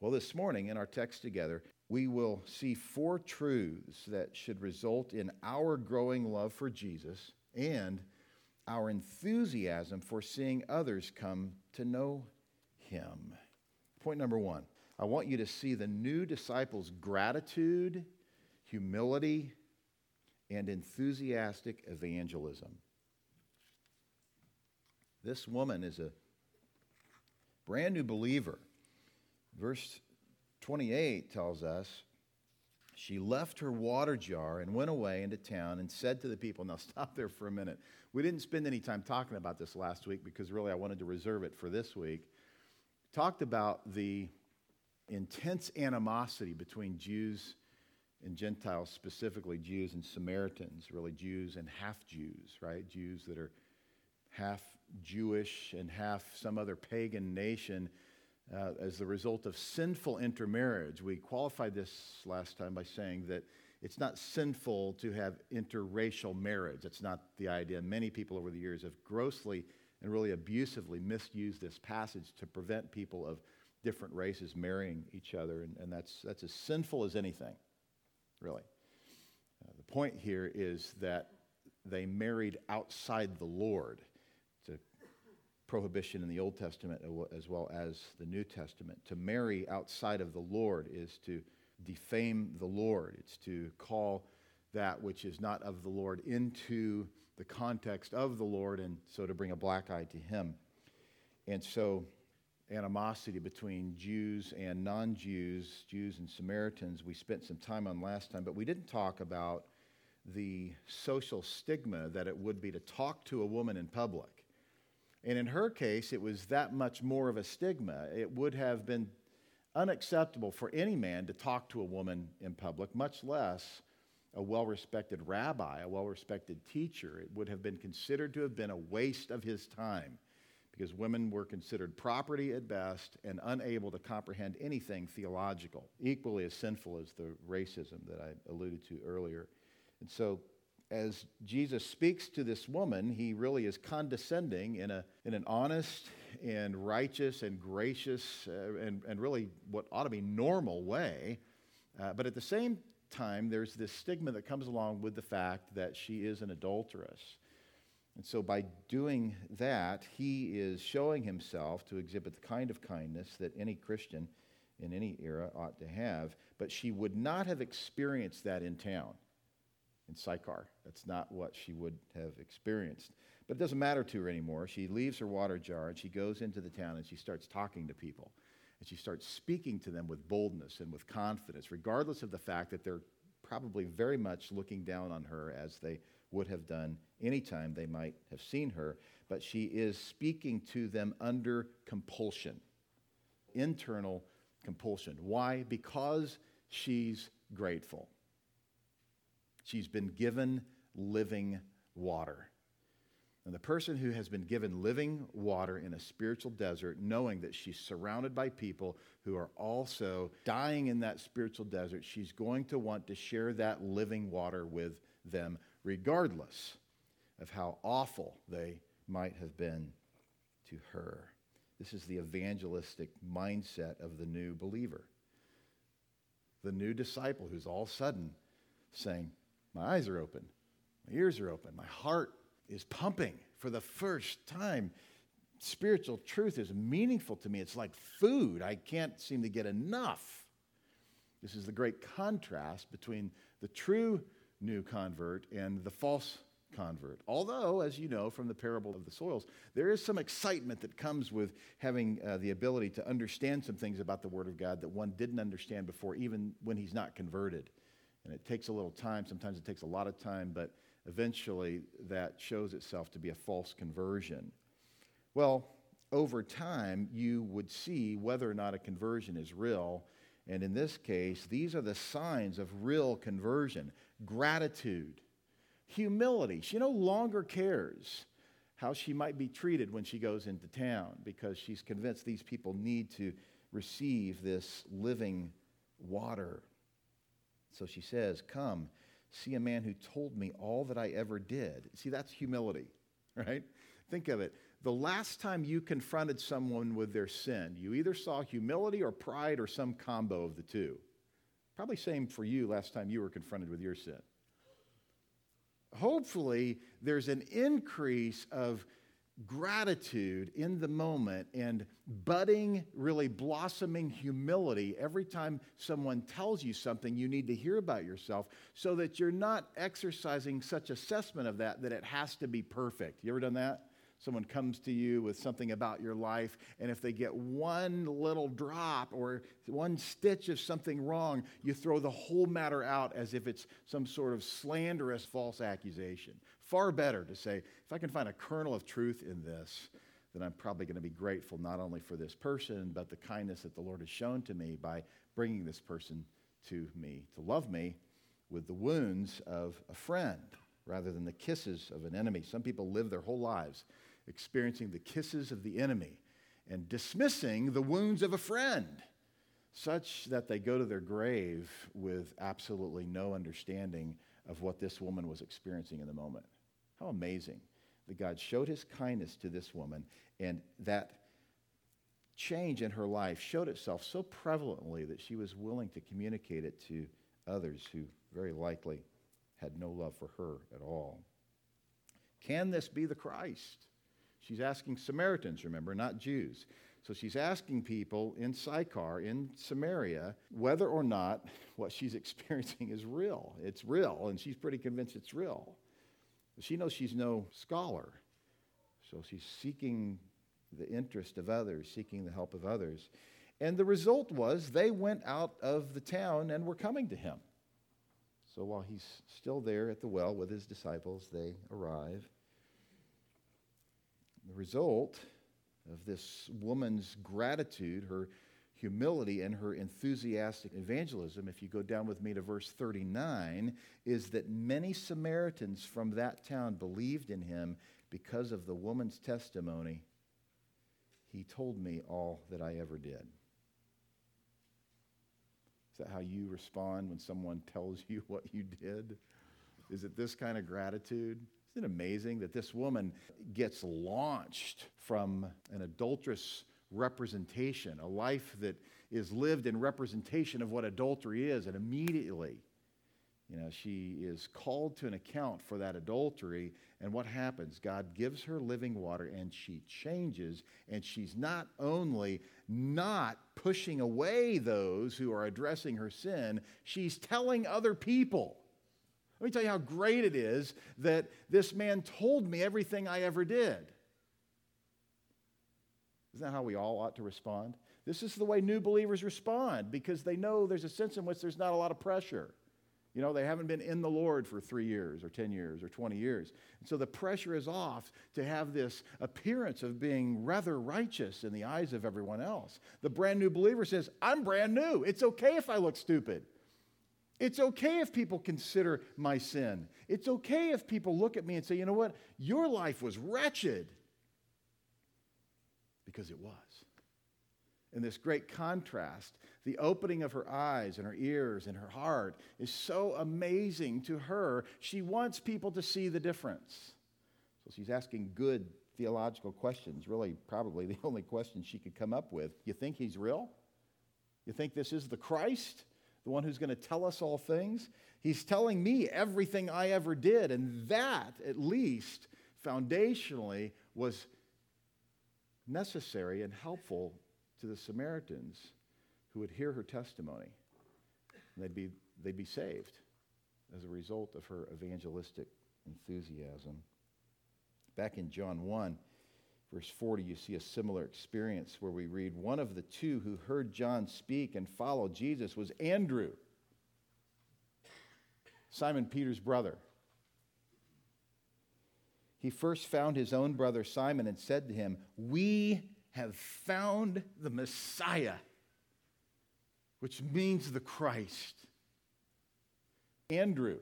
Well, this morning in our text together, we will see four truths that should result in our growing love for Jesus and our enthusiasm for seeing others come to know him. Point number one I want you to see the new disciples' gratitude, humility, and enthusiastic evangelism. This woman is a brand new believer. Verse 28 tells us she left her water jar and went away into town and said to the people, Now stop there for a minute. We didn't spend any time talking about this last week because really I wanted to reserve it for this week. Talked about the intense animosity between Jews and Gentiles, specifically Jews and Samaritans, really Jews and half Jews, right? Jews that are half Jewish and half some other pagan nation uh, as the result of sinful intermarriage. We qualified this last time by saying that it's not sinful to have interracial marriage. That's not the idea. Many people over the years have grossly and really abusively misused this passage to prevent people of different races marrying each other, and, and that's, that's as sinful as anything, really. Uh, the point here is that they married outside the Lord prohibition in the Old Testament as well as the New Testament. To marry outside of the Lord is to defame the Lord, it's to call that which is not of the Lord into the context of the Lord, and so to bring a black eye to Him. And so, animosity between Jews and non Jews, Jews and Samaritans, we spent some time on last time, but we didn't talk about the social stigma that it would be to talk to a woman in public. And in her case, it was that much more of a stigma. It would have been unacceptable for any man to talk to a woman in public, much less a well respected rabbi, a well respected teacher. It would have been considered to have been a waste of his time because women were considered property at best and unable to comprehend anything theological, equally as sinful as the racism that I alluded to earlier. And so as Jesus speaks to this woman, he really is condescending in, a, in an honest and righteous and gracious uh, and, and really what ought to be normal way. Uh, but at the same time, there's this stigma that comes along with the fact that she is an adulteress. And so, by doing that, he is showing himself to exhibit the kind of kindness that any Christian in any era ought to have. But she would not have experienced that in town in Sychar. That's not what she would have experienced. But it doesn't matter to her anymore. She leaves her water jar and she goes into the town and she starts talking to people. And she starts speaking to them with boldness and with confidence, regardless of the fact that they're probably very much looking down on her as they would have done anytime they might have seen her. But she is speaking to them under compulsion, internal compulsion. Why? Because she's grateful. She's been given living water. And the person who has been given living water in a spiritual desert, knowing that she's surrounded by people who are also dying in that spiritual desert, she's going to want to share that living water with them, regardless of how awful they might have been to her. This is the evangelistic mindset of the new believer. The new disciple who's all sudden saying, my eyes are open. My ears are open. My heart is pumping for the first time. Spiritual truth is meaningful to me. It's like food. I can't seem to get enough. This is the great contrast between the true new convert and the false convert. Although, as you know from the parable of the soils, there is some excitement that comes with having uh, the ability to understand some things about the Word of God that one didn't understand before, even when he's not converted. And it takes a little time. Sometimes it takes a lot of time, but eventually that shows itself to be a false conversion. Well, over time, you would see whether or not a conversion is real. And in this case, these are the signs of real conversion gratitude, humility. She no longer cares how she might be treated when she goes into town because she's convinced these people need to receive this living water. So she says, Come, see a man who told me all that I ever did. See, that's humility, right? Think of it. the last time you confronted someone with their sin, you either saw humility or pride or some combo of the two. Probably same for you last time you were confronted with your sin. Hopefully, there's an increase of gratitude in the moment and budding, really blossoming humility every time someone tells you something you need to hear about yourself so that you're not exercising such assessment of that that it has to be perfect. You ever done that? Someone comes to you with something about your life, and if they get one little drop or one stitch of something wrong, you throw the whole matter out as if it's some sort of slanderous false accusation. Far better to say, if I can find a kernel of truth in this, then I'm probably going to be grateful not only for this person, but the kindness that the Lord has shown to me by bringing this person to me to love me with the wounds of a friend rather than the kisses of an enemy. Some people live their whole lives experiencing the kisses of the enemy and dismissing the wounds of a friend, such that they go to their grave with absolutely no understanding of what this woman was experiencing in the moment. How amazing that God showed his kindness to this woman, and that change in her life showed itself so prevalently that she was willing to communicate it to others who very likely had no love for her at all. Can this be the Christ? She's asking Samaritans, remember, not Jews. So she's asking people in Sychar, in Samaria, whether or not what she's experiencing is real. It's real, and she's pretty convinced it's real. She knows she's no scholar. So she's seeking the interest of others, seeking the help of others. And the result was they went out of the town and were coming to him. So while he's still there at the well with his disciples, they arrive. The result of this woman's gratitude, her humility, and her enthusiastic evangelism, if you go down with me to verse 39, is that many Samaritans from that town believed in him because of the woman's testimony. He told me all that I ever did. Is that how you respond when someone tells you what you did? Is it this kind of gratitude? Isn't it amazing that this woman gets launched from an adulterous representation, a life that is lived in representation of what adultery is, and immediately, you know, she is called to an account for that adultery, and what happens? God gives her living water, and she changes, and she's not only not pushing away those who are addressing her sin, she's telling other people let me tell you how great it is that this man told me everything I ever did. Isn't that how we all ought to respond? This is the way new believers respond because they know there's a sense in which there's not a lot of pressure. You know, they haven't been in the Lord for three years or 10 years or 20 years. And so the pressure is off to have this appearance of being rather righteous in the eyes of everyone else. The brand new believer says, I'm brand new. It's okay if I look stupid. It's okay if people consider my sin. It's okay if people look at me and say, you know what? Your life was wretched. Because it was. In this great contrast, the opening of her eyes and her ears and her heart is so amazing to her. She wants people to see the difference. So she's asking good theological questions, really, probably the only question she could come up with. You think he's real? You think this is the Christ? the one who's going to tell us all things. He's telling me everything I ever did, and that, at least foundationally, was necessary and helpful to the Samaritans who would hear her testimony. And they'd be, they'd be saved as a result of her evangelistic enthusiasm. Back in John 1, Verse 40, you see a similar experience where we read one of the two who heard John speak and followed Jesus was Andrew, Simon Peter's brother. He first found his own brother Simon and said to him, We have found the Messiah, which means the Christ. Andrew,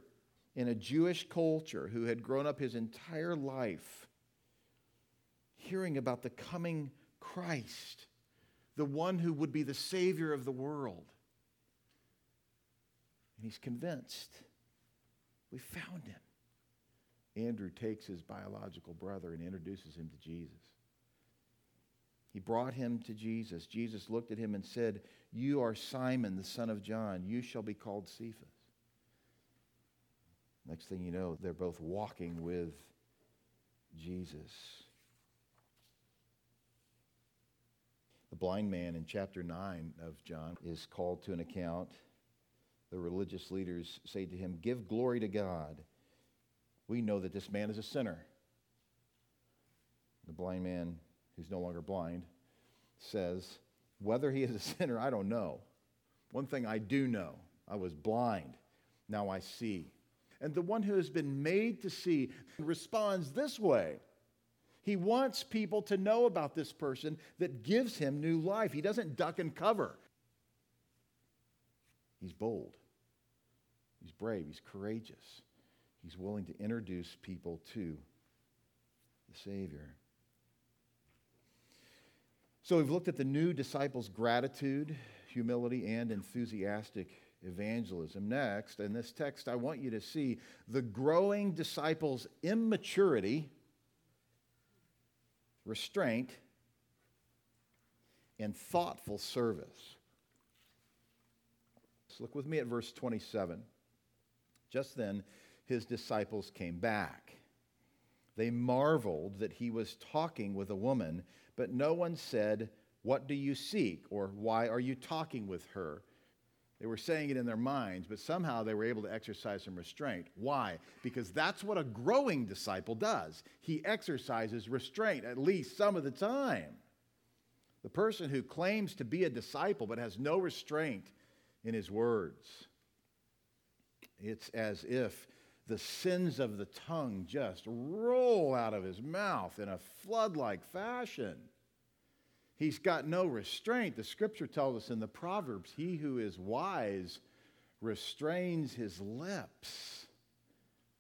in a Jewish culture who had grown up his entire life hearing about the coming Christ, the one who would be the Savior of the world. And he's convinced. We found him. Andrew takes his biological brother and introduces him to Jesus. He brought him to Jesus. Jesus looked at him and said, You are Simon, the son of John. You shall be called Cephas. Next thing you know, they're both walking with Jesus. The blind man in chapter 9 of John is called to an account. The religious leaders say to him, Give glory to God. We know that this man is a sinner. The blind man, who's no longer blind, says, Whether he is a sinner, I don't know. One thing I do know I was blind, now I see. And the one who has been made to see responds this way. He wants people to know about this person that gives him new life. He doesn't duck and cover. He's bold. He's brave. He's courageous. He's willing to introduce people to the Savior. So we've looked at the new disciples' gratitude, humility, and enthusiastic evangelism. Next, in this text, I want you to see the growing disciples' immaturity, restraint, and thoughtful service. So look with me at verse 27. Just then, his disciples came back. They marveled that he was talking with a woman, but no one said, What do you seek? or Why are you talking with her? They were saying it in their minds, but somehow they were able to exercise some restraint. Why? Because that's what a growing disciple does. He exercises restraint at least some of the time. The person who claims to be a disciple but has no restraint in his words, it's as if the sins of the tongue just roll out of his mouth in a flood like fashion. He's got no restraint. The scripture tells us in the Proverbs, he who is wise restrains his lips.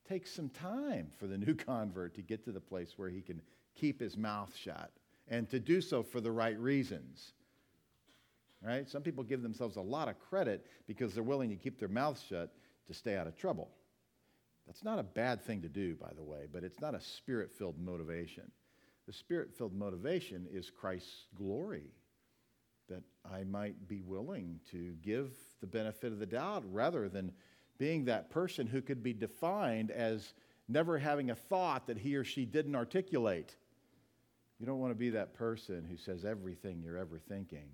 Takes some time for the new convert to get to the place where he can keep his mouth shut and to do so for the right reasons. Right? Some people give themselves a lot of credit because they're willing to keep their mouth shut to stay out of trouble. That's not a bad thing to do, by the way, but it's not a spirit filled motivation. The spirit filled motivation is Christ's glory, that I might be willing to give the benefit of the doubt rather than being that person who could be defined as never having a thought that he or she didn't articulate. You don't want to be that person who says everything you're ever thinking.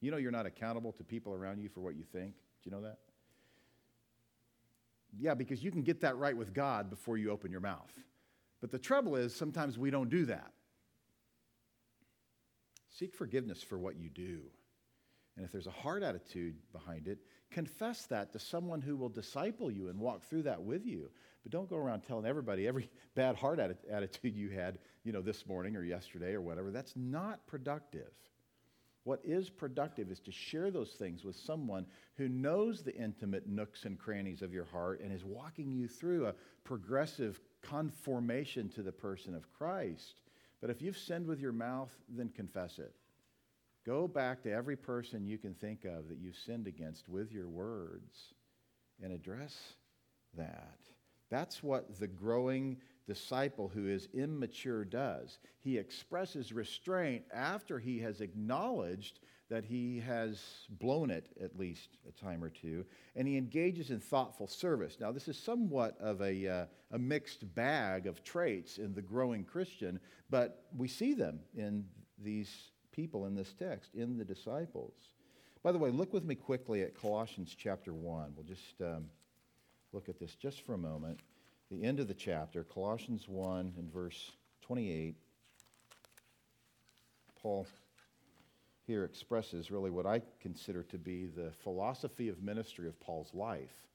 You know you're not accountable to people around you for what you think. Do you know that? Yeah, because you can get that right with God before you open your mouth. But the trouble is, sometimes we don't do that. Seek forgiveness for what you do. And if there's a hard attitude behind it, confess that to someone who will disciple you and walk through that with you. But don't go around telling everybody every bad heart attitude you had, you know, this morning or yesterday or whatever. That's not productive. What is productive is to share those things with someone who knows the intimate nooks and crannies of your heart and is walking you through a progressive conformation to the person of Christ. But if you've sinned with your mouth, then confess it. Go back to every person you can think of that you've sinned against with your words and address that. That's what the growing disciple who is immature does. He expresses restraint after he has acknowledged that he has blown it at least a time or two, and he engages in thoughtful service. Now, this is somewhat of a, uh, a mixed bag of traits in the growing Christian, but we see them in these people in this text, in the disciples. By the way, look with me quickly at Colossians chapter 1. We'll just um, look at this just for a moment the end of the chapter, Colossians 1 and verse 28, Paul here expresses really what I consider to be the philosophy of ministry of Paul's life.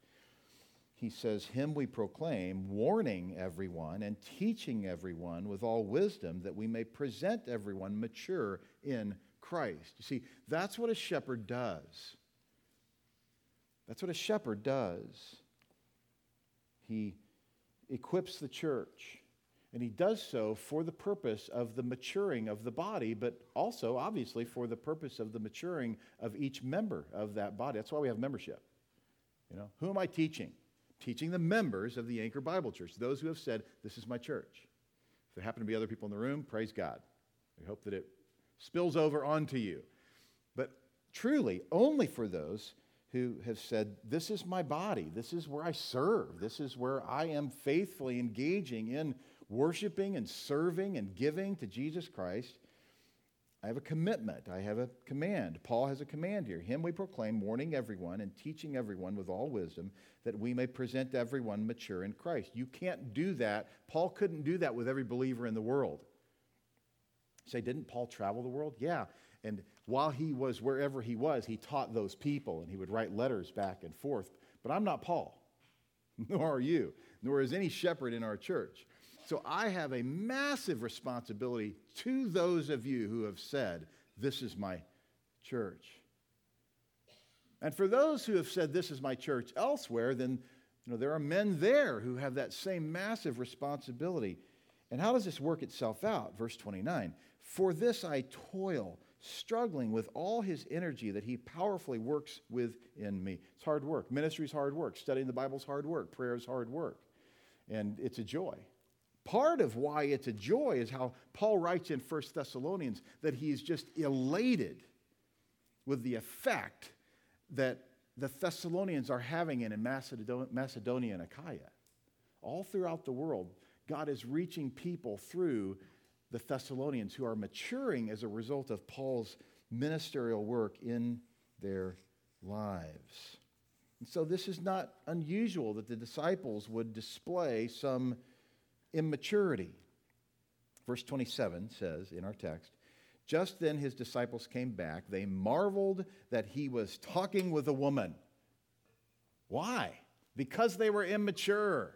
He says, Him we proclaim, warning everyone and teaching everyone with all wisdom that we may present everyone mature in Christ. You see, that's what a shepherd does. That's what a shepherd does. He equips the church. And he does so for the purpose of the maturing of the body, but also, obviously, for the purpose of the maturing of each member of that body. That's why we have membership. You know, who am I teaching? Teaching the members of the Anchor Bible Church, those who have said, This is my church. If there happen to be other people in the room, praise God. We hope that it spills over onto you. But truly, only for those who have said, This is my body. This is where I serve. This is where I am faithfully engaging in worshiping and serving and giving to Jesus Christ. I have a commitment. I have a command. Paul has a command here. Him we proclaim, warning everyone and teaching everyone with all wisdom, that we may present everyone mature in Christ. You can't do that. Paul couldn't do that with every believer in the world. Say, didn't Paul travel the world? Yeah. And while he was wherever he was, he taught those people and he would write letters back and forth. But I'm not Paul, nor are you, nor is any shepherd in our church. So I have a massive responsibility to those of you who have said, This is my church. And for those who have said, This is my church elsewhere, then you know, there are men there who have that same massive responsibility. And how does this work itself out? Verse 29 For this I toil, struggling with all his energy that he powerfully works within me. It's hard work. Ministry is hard work. Studying the Bible is hard work. Prayer is hard work. And it's a joy. Part of why it's a joy is how Paul writes in 1 Thessalonians that he's just elated with the effect that the Thessalonians are having in Macedonia and Achaia. All throughout the world, God is reaching people through the Thessalonians who are maturing as a result of Paul's ministerial work in their lives. And so, this is not unusual that the disciples would display some immaturity. Verse 27 says in our text, just then his disciples came back. They marveled that he was talking with a woman. Why? Because they were immature.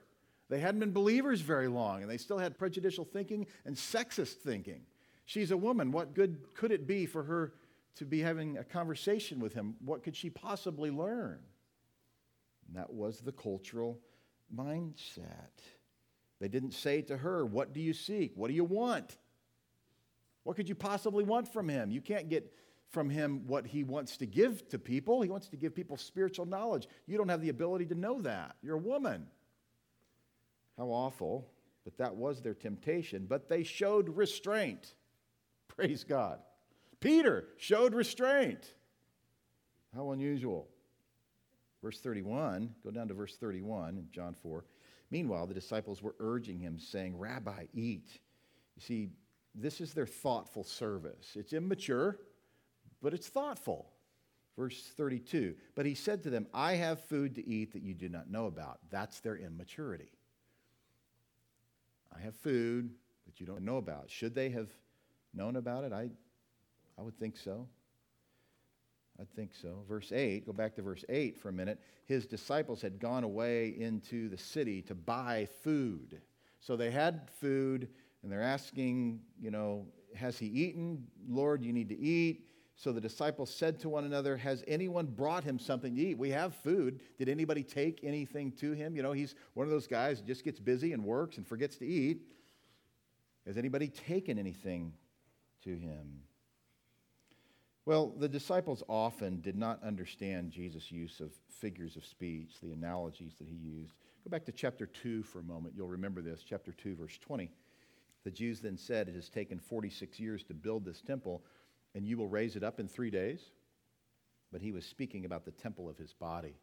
They hadn't been believers very long, and they still had prejudicial thinking and sexist thinking. She's a woman. What good could it be for her to be having a conversation with him? What could she possibly learn? And that was the cultural mindset. They didn't say to her, What do you seek? What do you want? What could you possibly want from him? You can't get from him what he wants to give to people. He wants to give people spiritual knowledge. You don't have the ability to know that. You're a woman. How awful. But that was their temptation. But they showed restraint. Praise God. Peter showed restraint. How unusual. Verse 31, go down to verse 31 in John 4. Meanwhile, the disciples were urging him, saying, Rabbi, eat. You see, this is their thoughtful service. It's immature, but it's thoughtful. Verse 32 But he said to them, I have food to eat that you do not know about. That's their immaturity. I have food that you don't know about. Should they have known about it? I, I would think so. I'd think so. Verse 8, go back to verse 8 for a minute. His disciples had gone away into the city to buy food. So they had food, and they're asking, you know, has he eaten? Lord, you need to eat. So the disciples said to one another, Has anyone brought him something to eat? We have food. Did anybody take anything to him? You know, he's one of those guys who just gets busy and works and forgets to eat. Has anybody taken anything to him? Well, the disciples often did not understand Jesus' use of figures of speech, the analogies that he used. Go back to chapter 2 for a moment. You'll remember this. Chapter 2, verse 20. The Jews then said, It has taken 46 years to build this temple, and you will raise it up in three days. But he was speaking about the temple of his body.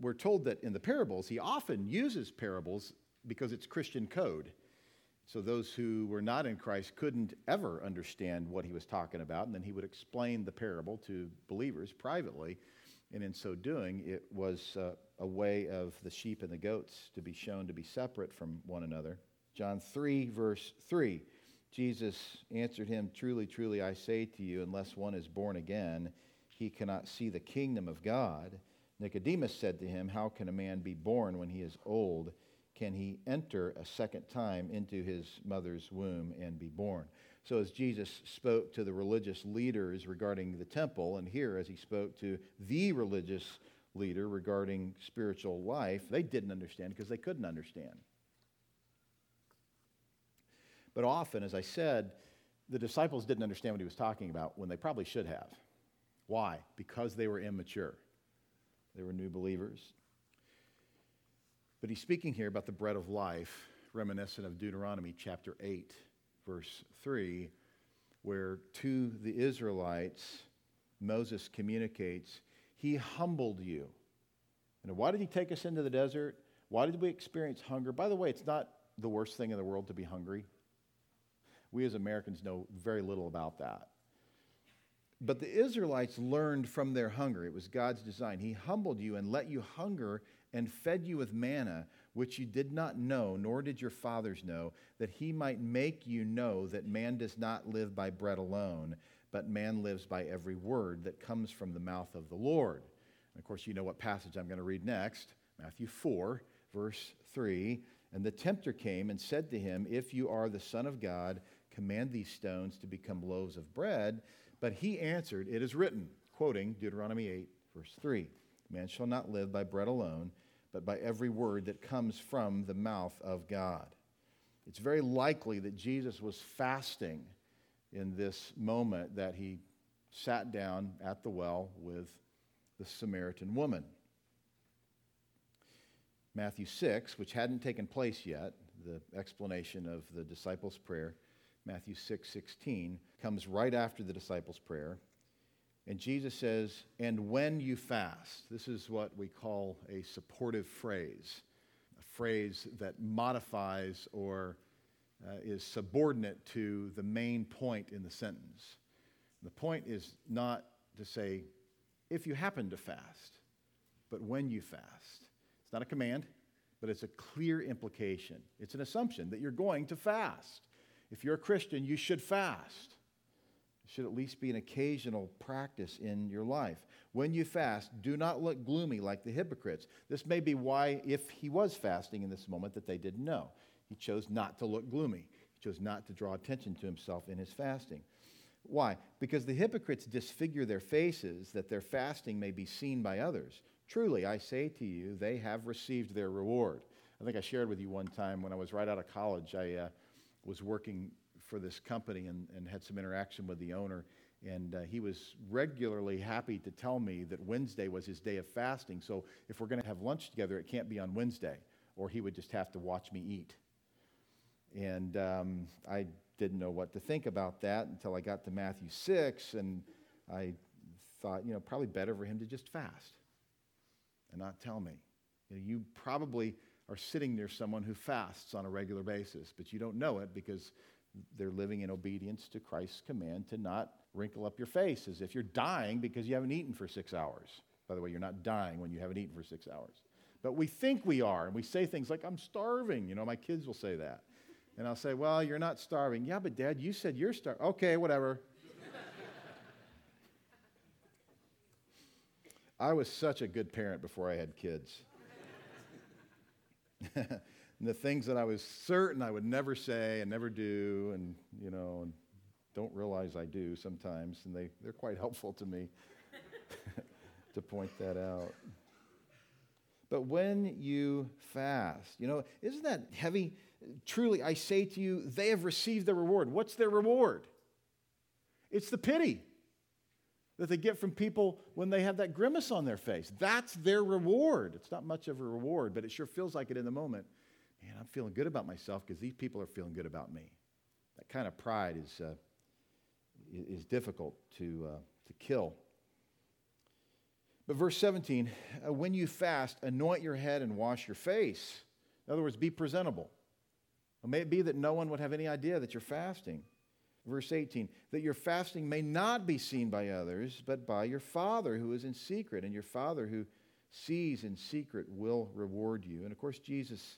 We're told that in the parables, he often uses parables because it's Christian code. So those who were not in Christ couldn't ever understand what he was talking about. And then he would explain the parable to believers privately. And in so doing, it was uh, a way of the sheep and the goats to be shown to be separate from one another. John 3, verse 3 Jesus answered him, Truly, truly, I say to you, unless one is born again, he cannot see the kingdom of God. Nicodemus said to him, How can a man be born when he is old? can he enter a second time into his mother's womb and be born. So, as Jesus spoke to the religious leaders regarding the temple, and here as he spoke to the religious leader regarding spiritual life, they didn't understand because they couldn't understand. But often, as I said, the disciples didn't understand what he was talking about when they probably should have. Why? Because they were immature. They were new believers. But he's speaking here about the bread of life, reminiscent of Deuteronomy chapter 8, verse 3, where to the Israelites, Moses communicates, He humbled you. And why did He take us into the desert? Why did we experience hunger? By the way, it's not the worst thing in the world to be hungry. We as Americans know very little about that. But the Israelites learned from their hunger. It was God's design. He humbled you and let you hunger and fed you with manna, which you did not know, nor did your fathers know, that he might make you know that man does not live by bread alone, but man lives by every word that comes from the mouth of the Lord. And of course, you know what passage I'm going to read next Matthew 4, verse 3. And the tempter came and said to him, If you are the Son of God, command these stones to become loaves of bread. But he answered, It is written, quoting Deuteronomy 8, verse 3 Man shall not live by bread alone but by every word that comes from the mouth of God. It's very likely that Jesus was fasting in this moment that he sat down at the well with the Samaritan woman. Matthew 6, which hadn't taken place yet, the explanation of the disciples' prayer, Matthew 6 16, comes right after the disciples' prayer. And Jesus says, and when you fast, this is what we call a supportive phrase, a phrase that modifies or uh, is subordinate to the main point in the sentence. The point is not to say, if you happen to fast, but when you fast. It's not a command, but it's a clear implication. It's an assumption that you're going to fast. If you're a Christian, you should fast It should at least be an occasional practice in your life. When you fast, do not look gloomy like the hypocrites. This may be why, if he was fasting in this moment, that they didn't know. He chose not to look gloomy, he chose not to draw attention to himself in his fasting. Why? Because the hypocrites disfigure their faces that their fasting may be seen by others. Truly, I say to you, they have received their reward. I think I shared with you one time when I was right out of college, I uh, was working for this company and, and had some interaction with the owner. And uh, he was regularly happy to tell me that Wednesday was his day of fasting. So if we're going to have lunch together, it can't be on Wednesday, or he would just have to watch me eat. And um, I didn't know what to think about that until I got to Matthew 6, and I thought, you know, probably better for him to just fast and not tell me. You, know, you probably are sitting near someone who fasts on a regular basis, but you don't know it because they're living in obedience to Christ's command to not wrinkle up your face as if you're dying because you haven't eaten for six hours. By the way, you're not dying when you haven't eaten for six hours. But we think we are, and we say things like, I'm starving. You know, my kids will say that. And I'll say, Well, you're not starving. Yeah, but dad, you said you're starving. Okay, whatever. I was such a good parent before I had kids. and the things that I was certain I would never say and never do, and you know, and don't realize I do sometimes, and they, they're quite helpful to me to point that out. But when you fast, you know, isn't that heavy? Truly, I say to you, they have received their reward. What's their reward? It's the pity that they get from people when they have that grimace on their face. That's their reward. It's not much of a reward, but it sure feels like it in the moment man, I'm feeling good about myself because these people are feeling good about me. That kind of pride is, uh, is difficult to, uh, to kill. But verse 17, uh, when you fast, anoint your head and wash your face. In other words, be presentable. May it be that no one would have any idea that you're fasting. Verse 18, that your fasting may not be seen by others, but by your Father who is in secret, and your Father who sees in secret will reward you. And of course, Jesus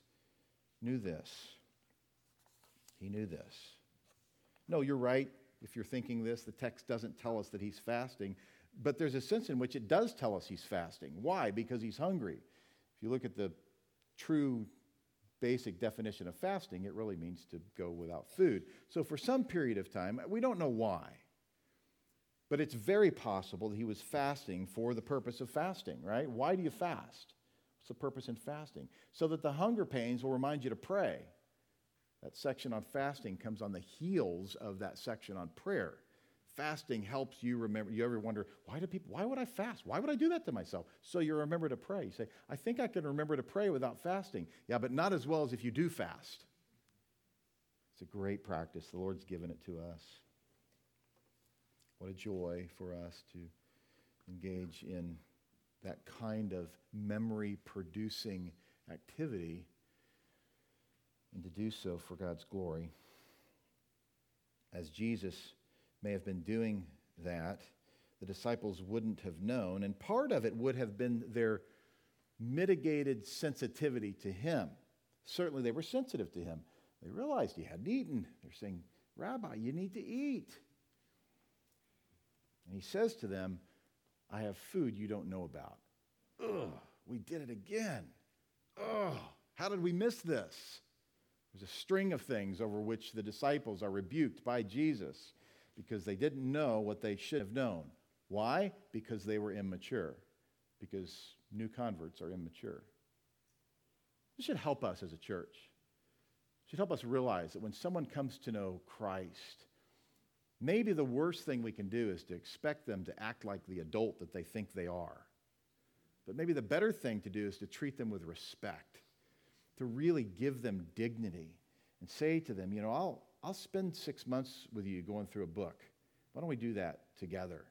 knew this. He knew this. No, you're right. If you're thinking this, the text doesn't tell us that he's fasting, but there's a sense in which it does tell us he's fasting. Why? Because he's hungry. If you look at the true basic definition of fasting, it really means to go without food. So, for some period of time, we don't know why, but it's very possible that he was fasting for the purpose of fasting, right? Why do you fast? What's the purpose in fasting? So that the hunger pains will remind you to pray. That section on fasting comes on the heels of that section on prayer. Fasting helps you remember. You ever wonder, why do people, why would I fast? Why would I do that to myself? So you remember to pray. You say, I think I can remember to pray without fasting. Yeah, but not as well as if you do fast. It's a great practice. The Lord's given it to us. What a joy for us to engage in that kind of memory producing activity and to do so for God's glory. As Jesus may have been doing that, the disciples wouldn't have known, and part of it would have been their mitigated sensitivity to him. Certainly, they were sensitive to him. They realized he hadn't eaten. They're saying, Rabbi, you need to eat. And he says to them, I have food you don't know about. Ugh, we did it again. Ugh, how did we miss this? There's a string of things over which the disciples are rebuked by Jesus because they didn't know what they should have known. Why? Because they were immature. Because new converts are immature. This should help us as a church. It should help us realize that when someone comes to know Christ, maybe the worst thing we can do is to expect them to act like the adult that they think they are. But maybe the better thing to do is to treat them with respect, to really give them dignity, and say to them, you know, I'll, I'll spend six months with you going through a book. Why don't we do that together?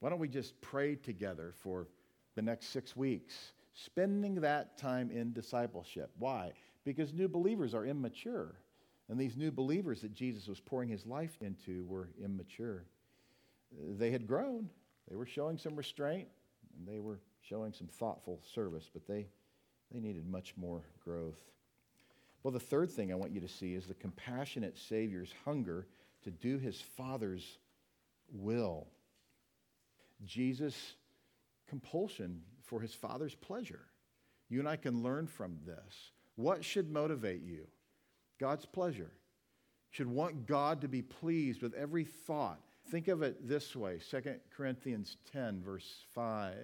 Why don't we just pray together for the next six weeks, spending that time in discipleship? Why? Because new believers are immature. And these new believers that Jesus was pouring his life into were immature. They had grown, they were showing some restraint, and they were showing some thoughtful service, but they, they needed much more growth. Well, the third thing I want you to see is the compassionate Savior's hunger to do his Father's will. Jesus' compulsion for his Father's pleasure. You and I can learn from this. What should motivate you? God's pleasure. Should want God to be pleased with every thought. Think of it this way 2 Corinthians 10, verse 5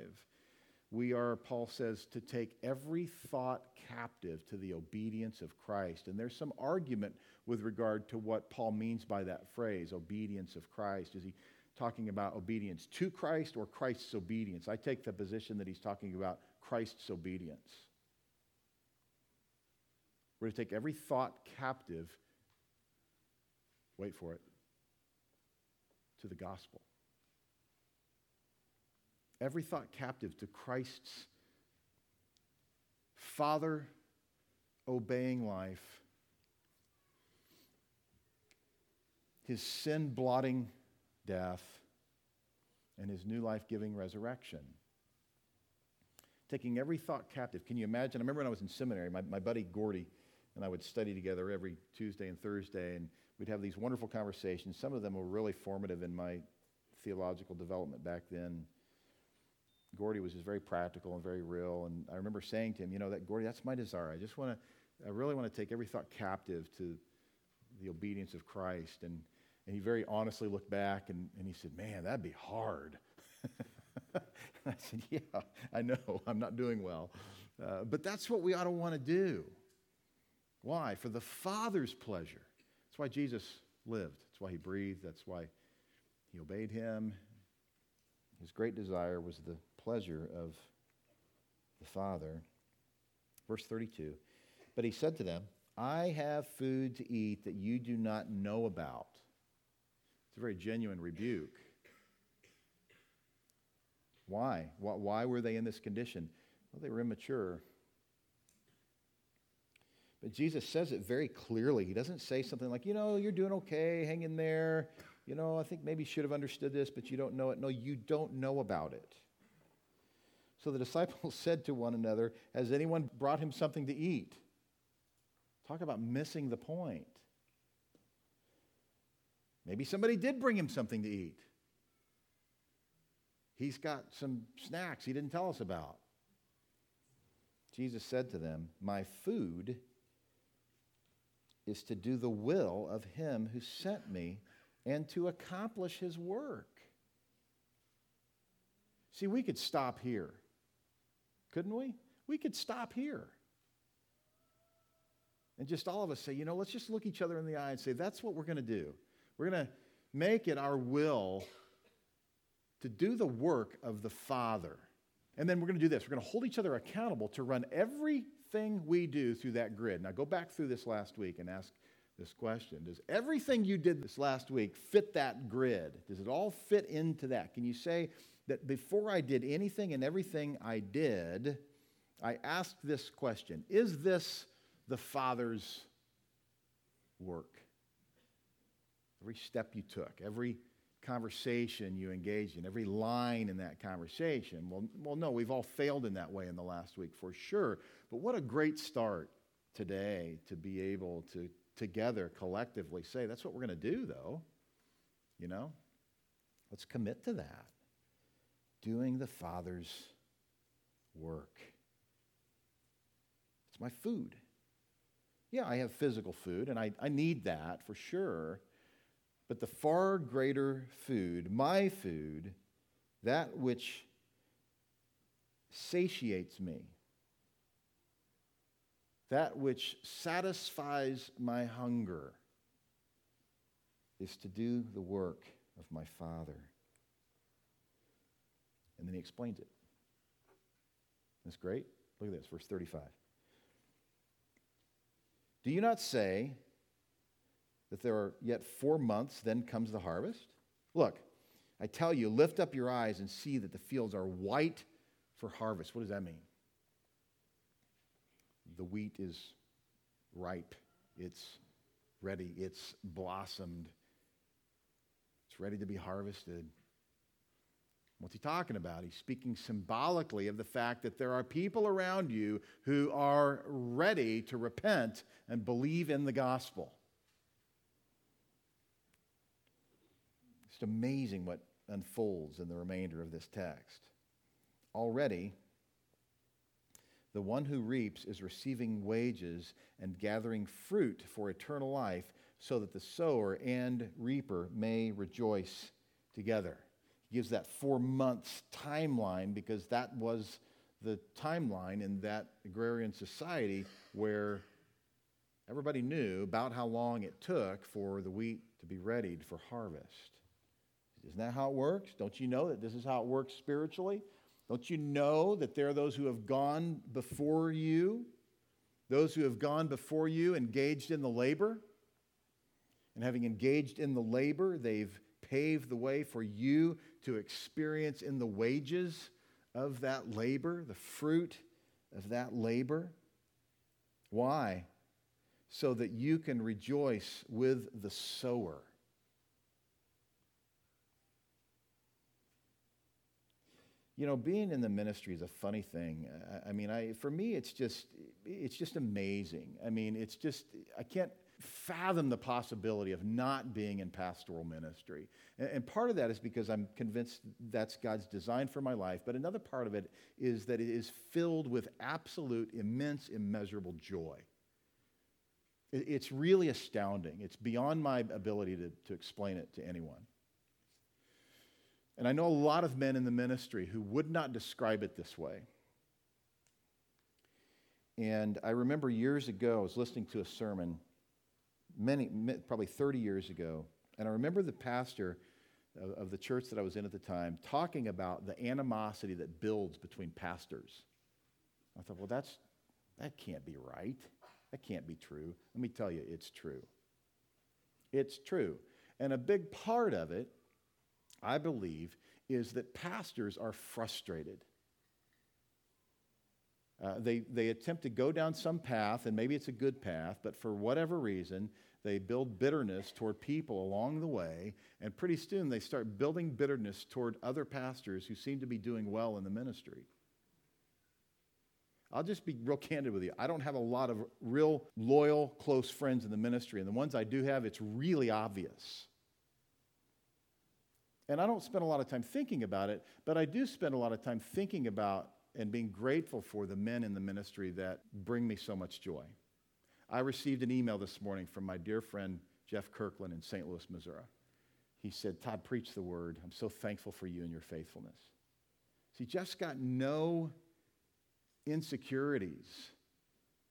we are, Paul says, to take every thought captive to the obedience of Christ. And there's some argument with regard to what Paul means by that phrase, obedience of Christ. Is he talking about obedience to Christ or Christ's obedience? I take the position that he's talking about Christ's obedience. We're to take every thought captive, wait for it, to the gospel every thought captive to Christ's Father obeying life, his sin blotting death, and his new life giving resurrection. Taking every thought captive. Can you imagine? I remember when I was in seminary, my, my buddy Gordy and I would study together every Tuesday and Thursday, and we'd have these wonderful conversations. Some of them were really formative in my theological development back then. Gordy was just very practical and very real. And I remember saying to him, you know, that Gordy, that's my desire. I just want to, I really want to take every thought captive to the obedience of Christ. And, and he very honestly looked back and, and he said, man, that'd be hard. I said, yeah, I know. I'm not doing well. Uh, but that's what we ought to want to do. Why? For the Father's pleasure. That's why Jesus lived. That's why he breathed. That's why he obeyed him. His great desire was the pleasure of the Father. Verse 32 But he said to them, I have food to eat that you do not know about. It's a very genuine rebuke. Why? Why were they in this condition? Well, they were immature. But Jesus says it very clearly. He doesn't say something like, you know, you're doing okay, hang in there. You know, I think maybe you should have understood this, but you don't know it. No, you don't know about it. So the disciples said to one another, Has anyone brought him something to eat? Talk about missing the point. Maybe somebody did bring him something to eat. He's got some snacks he didn't tell us about. Jesus said to them, My food is to do the will of him who sent me and to accomplish his work. See, we could stop here couldn't we? We could stop here. And just all of us say, you know, let's just look each other in the eye and say, that's what we're going to do. We're going to make it our will to do the work of the Father. And then we're going to do this. We're going to hold each other accountable to run everything we do through that grid. Now, go back through this last week and ask this question Does everything you did this last week fit that grid? Does it all fit into that? Can you say that before I did anything and everything I did, I asked this question Is this the Father's work? Every step you took, every conversation you engaged in, every line in that conversation. Well, well, no, we've all failed in that way in the last week for sure. But what a great start today to be able to together collectively say, that's what we're going to do, though. You know? Let's commit to that. Doing the Father's work. It's my food. Yeah, I have physical food, and I, I need that for sure. But the far greater food, my food, that which satiates me, that which satisfies my hunger, is to do the work of my Father. And then he explains it. That's great. Look at this, verse 35. Do you not say, that there are yet four months, then comes the harvest? Look, I tell you, lift up your eyes and see that the fields are white for harvest. What does that mean? The wheat is ripe, it's ready, it's blossomed, it's ready to be harvested. What's he talking about? He's speaking symbolically of the fact that there are people around you who are ready to repent and believe in the gospel. It's amazing what unfolds in the remainder of this text. Already, the one who reaps is receiving wages and gathering fruit for eternal life, so that the sower and reaper may rejoice together. He gives that four months timeline because that was the timeline in that agrarian society where everybody knew about how long it took for the wheat to be readied for harvest. Isn't that how it works? Don't you know that this is how it works spiritually? Don't you know that there are those who have gone before you, those who have gone before you engaged in the labor? And having engaged in the labor, they've paved the way for you to experience in the wages of that labor, the fruit of that labor. Why? So that you can rejoice with the sower. You know, being in the ministry is a funny thing. I, I mean, I, for me, it's just, it's just amazing. I mean, it's just, I can't fathom the possibility of not being in pastoral ministry. And, and part of that is because I'm convinced that's God's design for my life. But another part of it is that it is filled with absolute, immense, immeasurable joy. It, it's really astounding. It's beyond my ability to, to explain it to anyone. And I know a lot of men in the ministry who would not describe it this way. And I remember years ago, I was listening to a sermon, many, probably 30 years ago, and I remember the pastor of, the church that I was in at the time talking about the animosity that builds between pastors. I thought, well, that's, that can't be right. That can't be true. Let me tell you, it's true. It's true. And a big part of it I believe, is that pastors are frustrated. Uh, they, they attempt to go down some path, and maybe it's a good path, but for whatever reason, they build bitterness toward people along the way, and pretty soon they start building bitterness toward other pastors who seem to be doing well in the ministry. I'll just be real candid with you. I don't have a lot of real loyal, close friends in the ministry, and the ones I do have, it's really obvious. And I don't spend a lot of time thinking about it, but I do spend a lot of time thinking about and being grateful for the men in the ministry that bring me so much joy. I received an email this morning from my dear friend Jeff Kirkland in St. Louis, Missouri. He said, Todd, preach the word. I'm so thankful for you and your faithfulness. See, Jeff's got no insecurities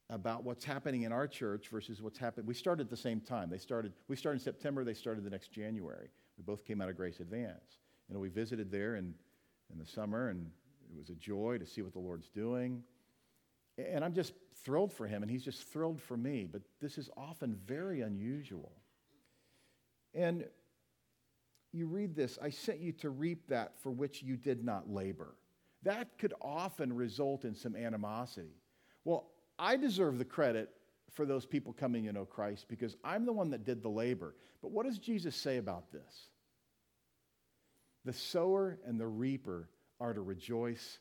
about what's happening in our church versus what's happened. We started at the same time. They started, we started in September, they started the next January. We both came out of Grace Advance. You know, we visited there in, in the summer, and it was a joy to see what the Lord's doing. And I'm just thrilled for him, and he's just thrilled for me. But this is often very unusual. And you read this I sent you to reap that for which you did not labor. That could often result in some animosity. Well, I deserve the credit for those people coming to know Christ because I'm the one that did the labor. But what does Jesus say about this? The sower and the reaper are to rejoice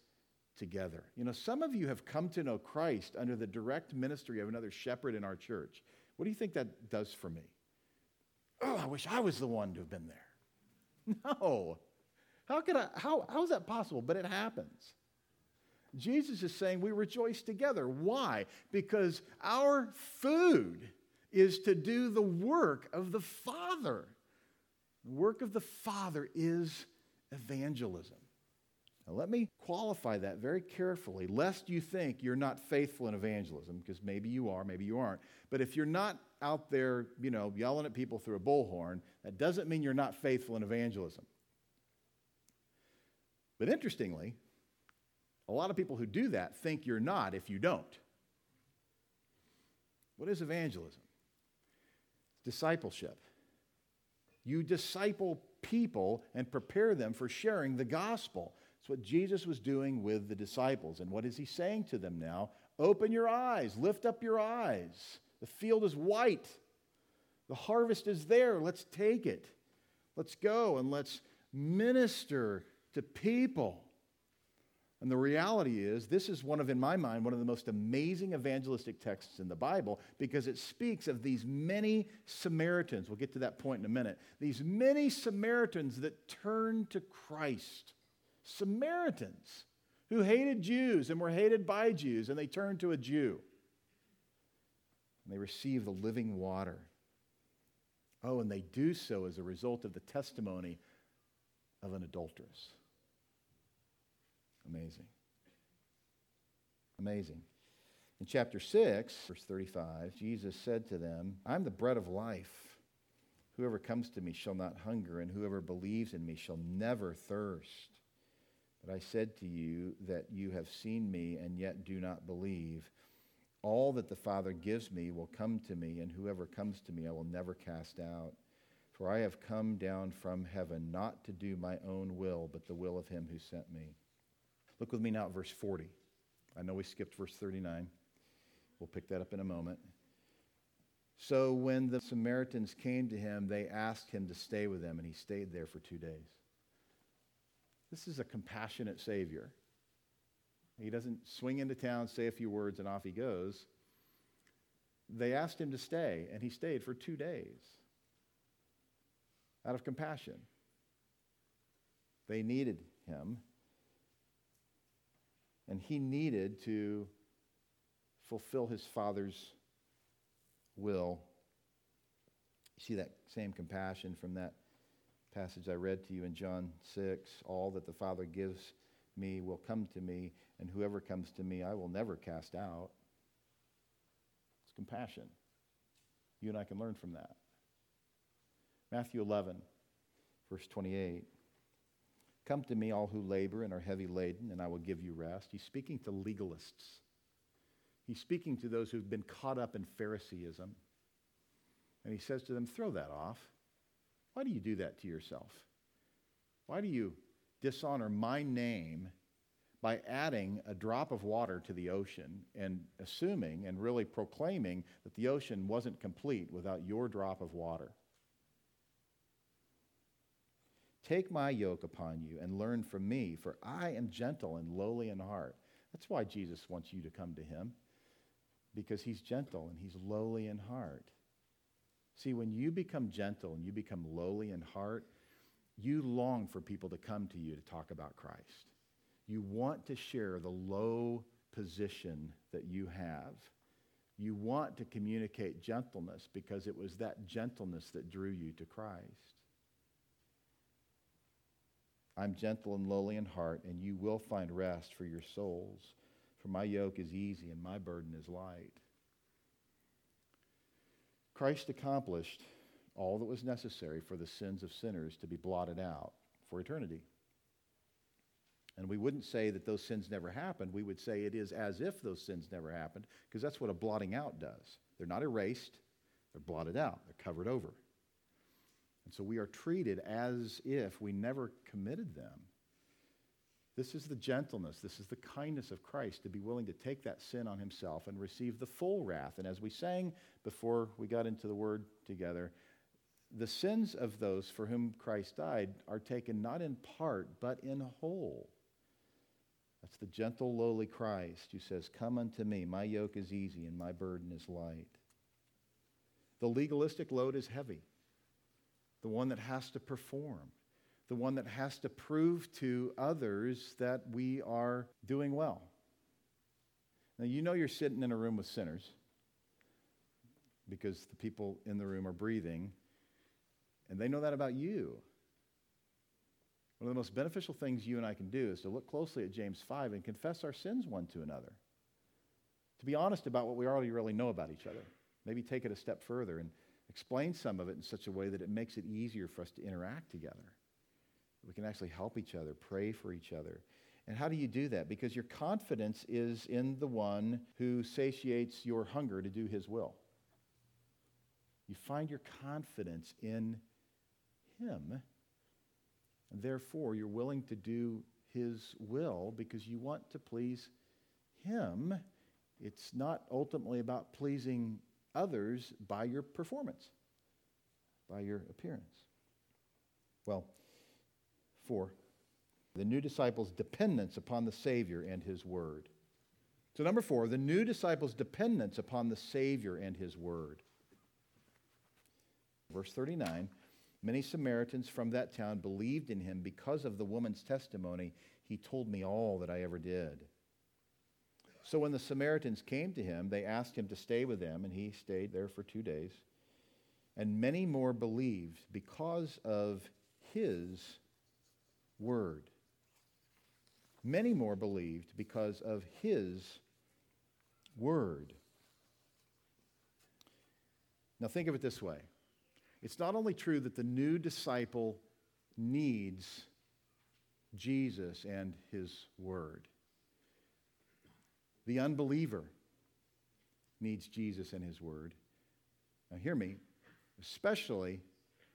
together. You know, some of you have come to know Christ under the direct ministry of another shepherd in our church. What do you think that does for me? Oh, I wish I was the one to have been there. No. How could I how, how is that possible? But it happens. Jesus is saying we rejoice together. Why? Because our food is to do the work of the Father. The work of the Father is evangelism. Now, let me qualify that very carefully, lest you think you're not faithful in evangelism, because maybe you are, maybe you aren't. But if you're not out there, you know, yelling at people through a bullhorn, that doesn't mean you're not faithful in evangelism. But interestingly, a lot of people who do that think you're not if you don't. What is evangelism? Discipleship. You disciple people and prepare them for sharing the gospel. It's what Jesus was doing with the disciples. And what is he saying to them now? Open your eyes, lift up your eyes. The field is white, the harvest is there. Let's take it. Let's go and let's minister to people. And the reality is, this is one of, in my mind, one of the most amazing evangelistic texts in the Bible because it speaks of these many Samaritans. We'll get to that point in a minute. These many Samaritans that turned to Christ. Samaritans who hated Jews and were hated by Jews, and they turned to a Jew. And they receive the living water. Oh, and they do so as a result of the testimony of an adulteress. Amazing. Amazing. In chapter 6, verse 35, Jesus said to them, I'm the bread of life. Whoever comes to me shall not hunger, and whoever believes in me shall never thirst. But I said to you that you have seen me and yet do not believe. All that the Father gives me will come to me, and whoever comes to me I will never cast out. For I have come down from heaven not to do my own will, but the will of him who sent me. Look with me now at verse 40. I know we skipped verse 39. We'll pick that up in a moment. So when the Samaritans came to him, they asked him to stay with them, and he stayed there for two days. This is a compassionate Savior. He doesn't swing into town, say a few words, and off he goes. They asked him to stay, and he stayed for two days out of compassion. They needed him, and he needed to fulfill his father's will. You see that same compassion from that passage I read to you in John 6 All that the Father gives me will come to me, and whoever comes to me I will never cast out. It's compassion. You and I can learn from that. Matthew 11, verse 28. Come to me, all who labor and are heavy laden, and I will give you rest. He's speaking to legalists. He's speaking to those who've been caught up in Phariseeism. And he says to them, Throw that off. Why do you do that to yourself? Why do you dishonor my name by adding a drop of water to the ocean and assuming and really proclaiming that the ocean wasn't complete without your drop of water? Take my yoke upon you and learn from me, for I am gentle and lowly in heart. That's why Jesus wants you to come to him, because he's gentle and he's lowly in heart. See, when you become gentle and you become lowly in heart, you long for people to come to you to talk about Christ. You want to share the low position that you have. You want to communicate gentleness because it was that gentleness that drew you to Christ. I'm gentle and lowly in heart, and you will find rest for your souls. For my yoke is easy and my burden is light. Christ accomplished all that was necessary for the sins of sinners to be blotted out for eternity. And we wouldn't say that those sins never happened. We would say it is as if those sins never happened, because that's what a blotting out does. They're not erased, they're blotted out, they're covered over. And so we are treated as if we never committed them. This is the gentleness, this is the kindness of Christ to be willing to take that sin on himself and receive the full wrath. And as we sang before we got into the word together, the sins of those for whom Christ died are taken not in part, but in whole. That's the gentle, lowly Christ who says, Come unto me, my yoke is easy and my burden is light. The legalistic load is heavy, the one that has to perform, the one that has to prove to others that we are doing well. Now, you know you're sitting in a room with sinners because the people in the room are breathing, and they know that about you. One of the most beneficial things you and I can do is to look closely at James 5 and confess our sins one to another. To be honest about what we already really know about each other. Maybe take it a step further and explain some of it in such a way that it makes it easier for us to interact together. We can actually help each other, pray for each other. And how do you do that? Because your confidence is in the one who satiates your hunger to do his will. You find your confidence in him and therefore, you're willing to do His will because you want to please Him. It's not ultimately about pleasing others by your performance, by your appearance. Well, four, the new disciples' dependence upon the Savior and His Word. So, number four, the new disciples' dependence upon the Savior and His Word. Verse 39 Many Samaritans from that town believed in him because of the woman's testimony. He told me all that I ever did. So when the Samaritans came to him, they asked him to stay with them, and he stayed there for two days. And many more believed because of his word. Many more believed because of his word. Now, think of it this way it's not only true that the new disciple needs Jesus and his word, the unbeliever needs Jesus and his word. Now, hear me, especially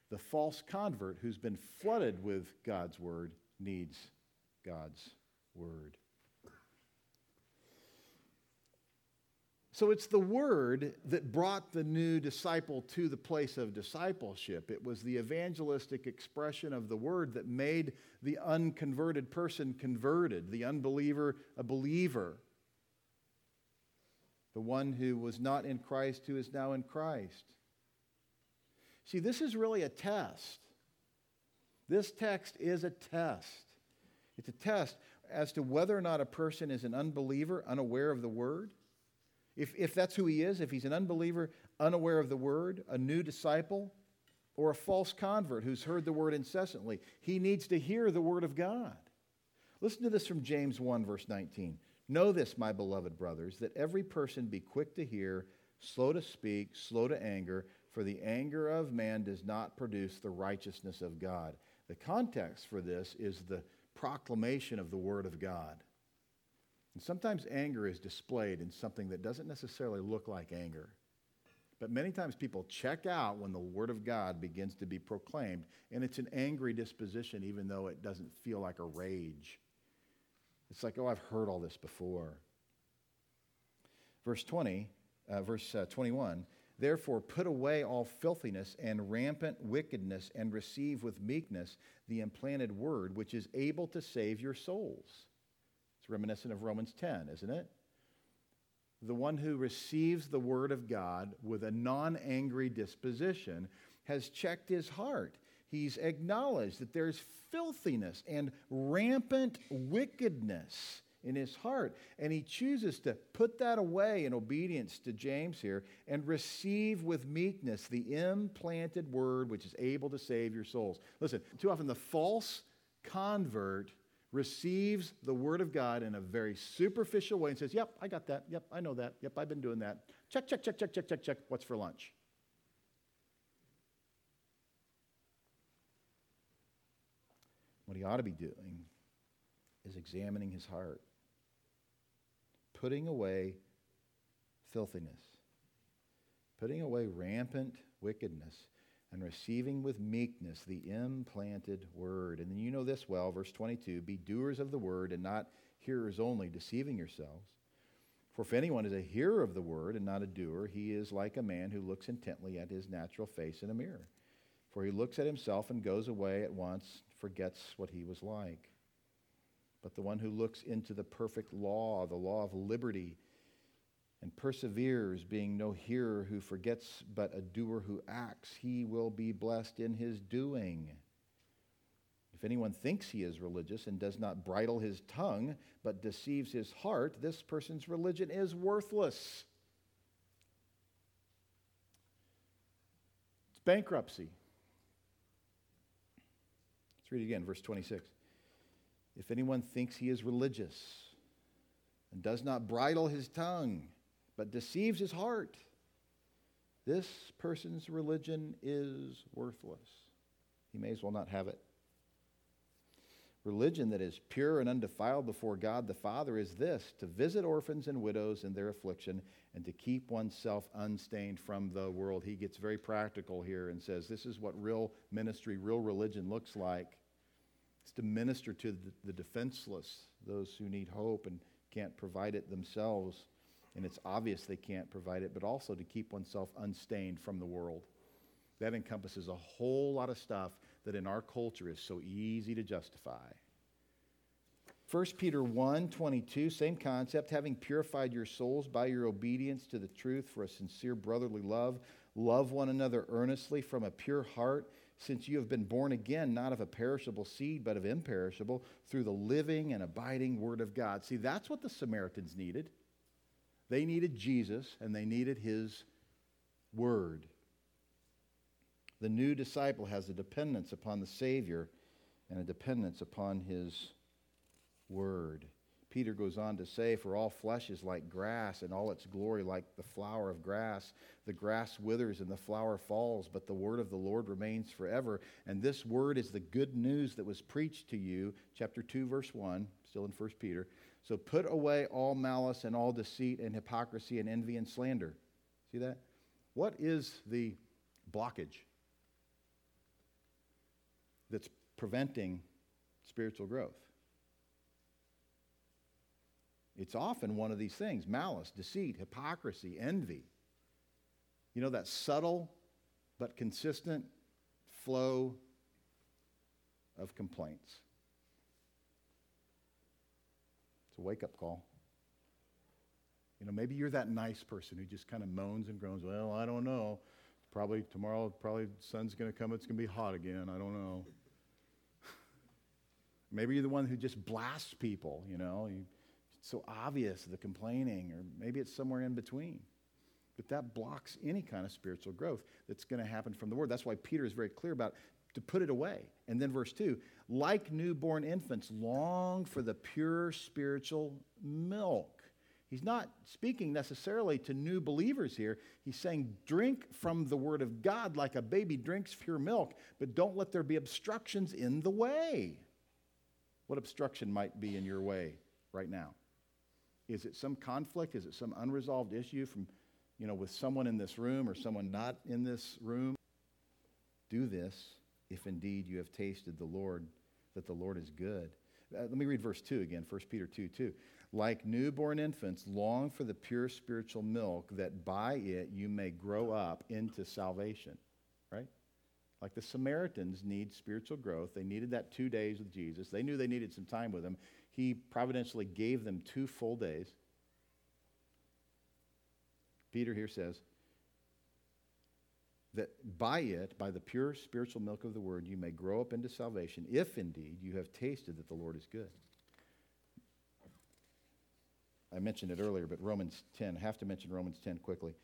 the false convert who's been flooded with God's word needs God's word. So it's the word that brought the new disciple to the place of discipleship. It was the evangelistic expression of the word that made the unconverted person converted, the unbeliever a believer, the one who was not in Christ who is now in Christ. See, this is really a test. This text is a test. It's a test as to whether or not a person is an unbeliever, unaware of the word if, if that's who he is, if he's an unbeliever, unaware of the word, a new disciple, or a false convert who's heard the word incessantly, he needs to hear the word of God. Listen to this from James 1, verse 19. Know this, my beloved brothers, that every person be quick to hear, slow to speak, slow to anger, for the anger of man does not produce the righteousness of God. The context for this is the proclamation of the word of God. And sometimes anger is displayed in something that doesn't necessarily look like anger. But many times people check out when the Word of God begins to be proclaimed, and it's an angry disposition, even though it doesn't feel like a rage. It's like, oh, I've heard all this before. Verse 20, uh, verse uh, 21 Therefore, put away all filthiness and rampant wickedness, and receive with meekness the implanted word, which is able to save your souls It's reminiscent of Romans 10, isn't it? The one who receives the word of God with a non angry disposition has checked his heart. He's acknowledged that there's filthiness and rampant wickedness in his heart. And he chooses to put that away in obedience to James here and receive with meekness the implanted word which is able to save your souls. Listen, too often the false convert receives the Word of God in a very superficial way and says, Yep, I got that. Yep, I know that. Yep, I've been doing that. Check, check, check, check, check, check, check. What's for lunch? What he ought to be doing is examining his heart, putting away filthiness, putting away rampant wickedness, and receiving with meekness the implanted word. And then you know this well, verse 22 be doers of the word and not hearers only, deceiving yourselves. For if anyone is a hearer of the word and not a doer, he is like a man who looks intently at his natural face in a mirror. For he looks at himself and goes away at once, forgets what he was like. But the one who looks into the perfect law, the law of liberty, and perseveres, being no hearer who forgets, but a doer who acts, he will be blessed in his doing. If anyone thinks he is religious and does not bridle his tongue, but deceives his heart, this person's religion is worthless. It's bankruptcy. Read it again, verse 26. If anyone thinks he is religious and does not bridle his tongue, but deceives his heart, this person's religion is worthless. He may as well not have it. Religion that is pure and undefiled before God the Father is this to visit orphans and widows in their affliction and to keep oneself unstained from the world. He gets very practical here and says this is what real ministry, real religion looks like. It's to minister to the defenseless, those who need hope and can't provide it themselves and it's obvious they can't provide it, but also to keep oneself unstained from the world. That encompasses a whole lot of stuff that in our culture is so easy to justify. 1 Peter 1 22, same concept, having purified your souls by your obedience to the truth for a sincere brotherly love, love one another earnestly from a pure heart, since you have been born again, not of a perishable seed, but of imperishable, through the living and abiding Word of God. See, that's what the Samaritans needed. They needed Jesus and they needed his word. The new disciple has a dependence upon the Savior and a dependence upon his word. Peter goes on to say, For all flesh is like grass, and all its glory like the flower of grass. The grass withers and the flower falls, but the word of the Lord remains forever. And this word is the good news that was preached to you. Chapter 2, verse 1, still in 1 Peter. So put away all malice and all deceit and hypocrisy and envy and slander. See that? What is the blockage that's preventing spiritual growth? It's often one of these things malice, deceit, hypocrisy, envy. You know, that subtle but consistent flow of complaints. It's a wake up call. You know, maybe you're that nice person who just kind of moans and groans. Well, I don't know. Probably tomorrow, probably sun's going to come. It's going to be hot again. I don't know. maybe you're the one who just blasts people, you know. You, so obvious, the complaining, or maybe it's somewhere in between. But that blocks any kind of spiritual growth that's going to happen from the Word. That's why Peter is very clear about to put it away. And then verse 2 like newborn infants, long for the pure spiritual milk. He's not speaking necessarily to new believers here. He's saying, drink from the Word of God like a baby drinks pure milk, but don't let there be obstructions in the way. What obstruction might be in your way right now? Is it some conflict? Is it some unresolved issue from, you know, with someone in this room or someone not in this room? Do this if indeed you have tasted the Lord, that the Lord is good. Uh, let me read verse 2 again, 1 Peter 2 2. Like newborn infants, long for the pure spiritual milk, that by it you may grow up into salvation. Right? Like the Samaritans need spiritual growth. They needed that two days with Jesus. They knew they needed some time with him. He providentially gave them two full days. Peter here says, that by it, by the pure spiritual milk of the word, you may grow up into salvation, if indeed you have tasted that the Lord is good. I mentioned it earlier, but Romans 10, I have to mention Romans 10 quickly.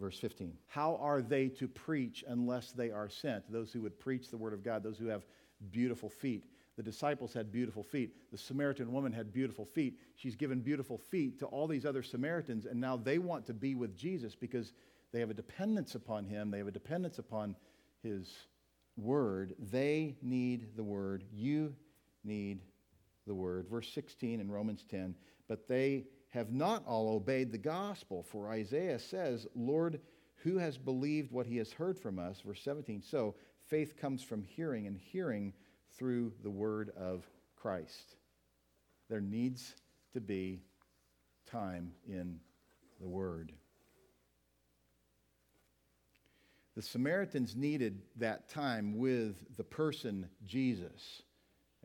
Verse 15. How are they to preach unless they are sent? Those who would preach the word of God, those who have beautiful feet. The disciples had beautiful feet. The Samaritan woman had beautiful feet. She's given beautiful feet to all these other Samaritans, and now they want to be with Jesus because they have a dependence upon Him, they have a dependence upon His Word. They need the Word. You need the word. Verse 16 in Romans 10, but they have not all obeyed the gospel. For Isaiah says, Lord, who has believed what he has heard from us? Verse 17. So faith comes from hearing, and hearing through the word of Christ. There needs to be time in the word. The Samaritans needed that time with the person Jesus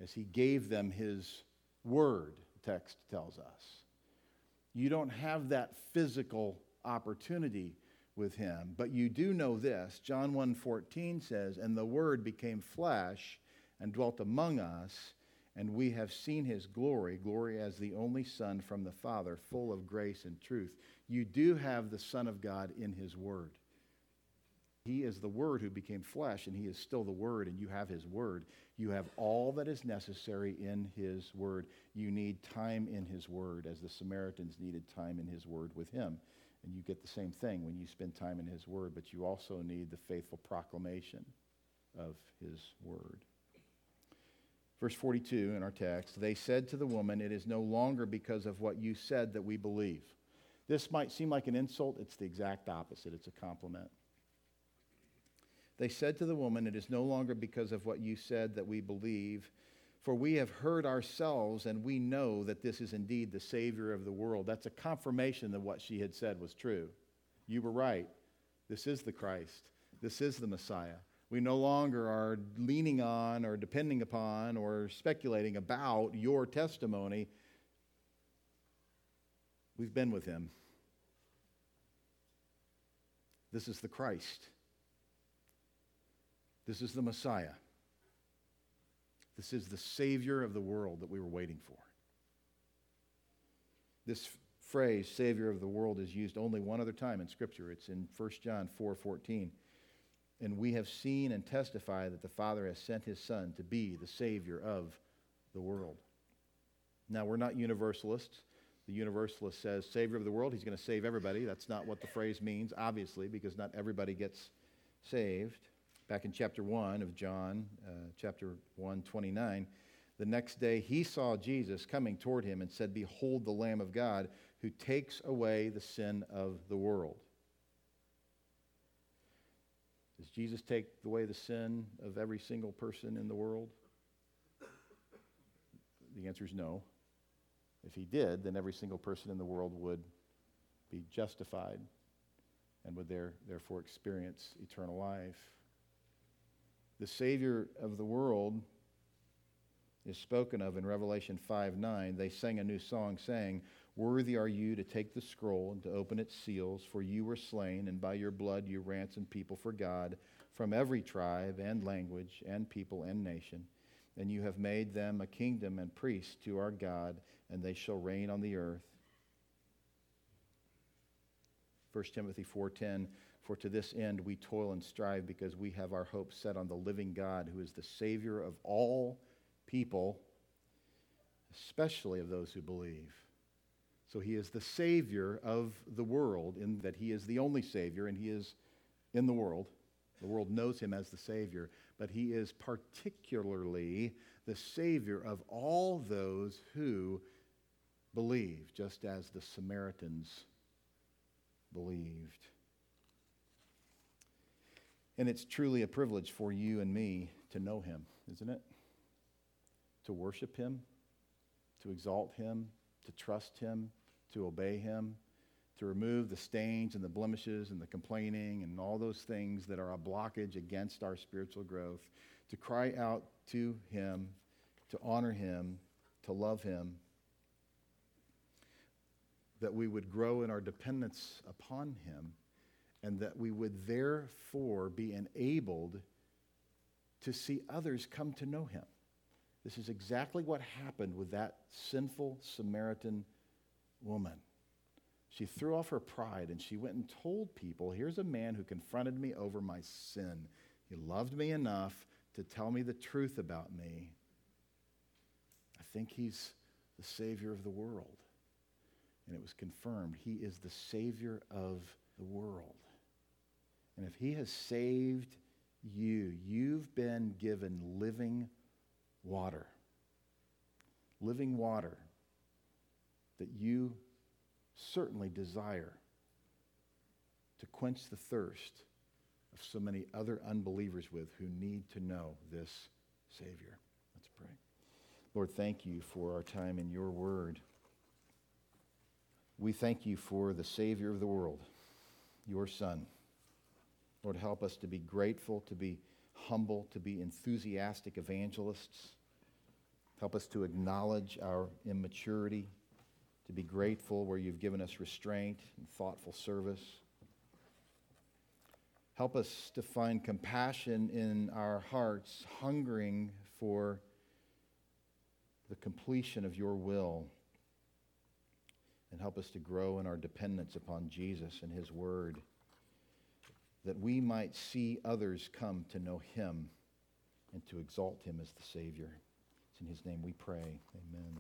as he gave them his word, text tells us. You don't have that physical opportunity with him, but you do know this. John 1:14 says, "And the word became flesh and dwelt among us, and we have seen his glory, glory as the only son from the Father, full of grace and truth." You do have the son of God in his word. He is the Word who became flesh, and He is still the Word, and you have His Word. You have all that is necessary in His Word. You need time in His Word, as the Samaritans needed time in His Word with Him. And you get the same thing when you spend time in His Word, but you also need the faithful proclamation of His Word. Verse 42 in our text they said to the woman, It is no longer because of what you said that we believe. This might seem like an insult, it's the exact opposite, it's a compliment. They said to the woman, It is no longer because of what you said that we believe, for we have heard ourselves and we know that this is indeed the Savior of the world. That's a confirmation that what she had said was true. You were right. This is the Christ, this is the Messiah. We no longer are leaning on or depending upon or speculating about your testimony. We've been with him. This is the Christ. This is the Messiah. This is the Savior of the world that we were waiting for. This phrase, Savior of the world, is used only one other time in Scripture. It's in 1 John 4 14. And we have seen and testified that the Father has sent his Son to be the Savior of the world. Now, we're not universalists. The universalist says, Savior of the world, he's going to save everybody. That's not what the phrase means, obviously, because not everybody gets saved back in chapter 1 of John, uh, chapter 1, 29. The next day he saw Jesus coming toward him and said, Behold the Lamb of God who takes away the sin of the world. Does Jesus take away the sin of every single person in the world? The answer is no. If he did, then every single person in the world would be justified and would there, therefore experience eternal life the Savior of the world is spoken of in Revelation 5 9. They sang a new song saying, Worthy are you to take the scroll and to open its seals, for you were slain, and by your blood you ransomed people for God from every tribe and language and people and nation. And you have made them a kingdom and priests to our God, and they shall reign on the earth. 1 Timothy 4:10 for to this end we toil and strive because we have our hope set on the living God, who is the Savior of all people, especially of those who believe. So he is the Savior of the world, in that he is the only Savior, and he is in the world. The world knows him as the Savior, but he is particularly the Savior of all those who believe, just as the Samaritans believed. And it's truly a privilege for you and me to know him, isn't it? To worship him, to exalt him, to trust him, to obey him, to remove the stains and the blemishes and the complaining and all those things that are a blockage against our spiritual growth, to cry out to him, to honor him, to love him, that we would grow in our dependence upon him and that we would therefore be enabled to see others come to know him. This is exactly what happened with that sinful Samaritan woman. She threw off her pride and she went and told people here's a man who confronted me over my sin. He loved me enough to tell me the truth about me. I think he's the Savior of the world. And it was confirmed. He is the Savior of the world. And if he has saved you, you've been given living water. living water that you certainly desire to quench the thirst of so many other unbelievers with who need to know this Savior. Let's pray. Lord, thank you for our time in your word. We thank you for the Savior of the world, your Son. Lord, help us to be grateful, to be humble, to be enthusiastic evangelists. Help us to acknowledge our immaturity, to be grateful where you've given us restraint and thoughtful service. Help us to find compassion in our hearts, hungering for the completion of your will. And help us to grow in our dependence upon Jesus and his word, that we might see others come to know him and to exalt him as the Savior. It's in his name we pray. Amen.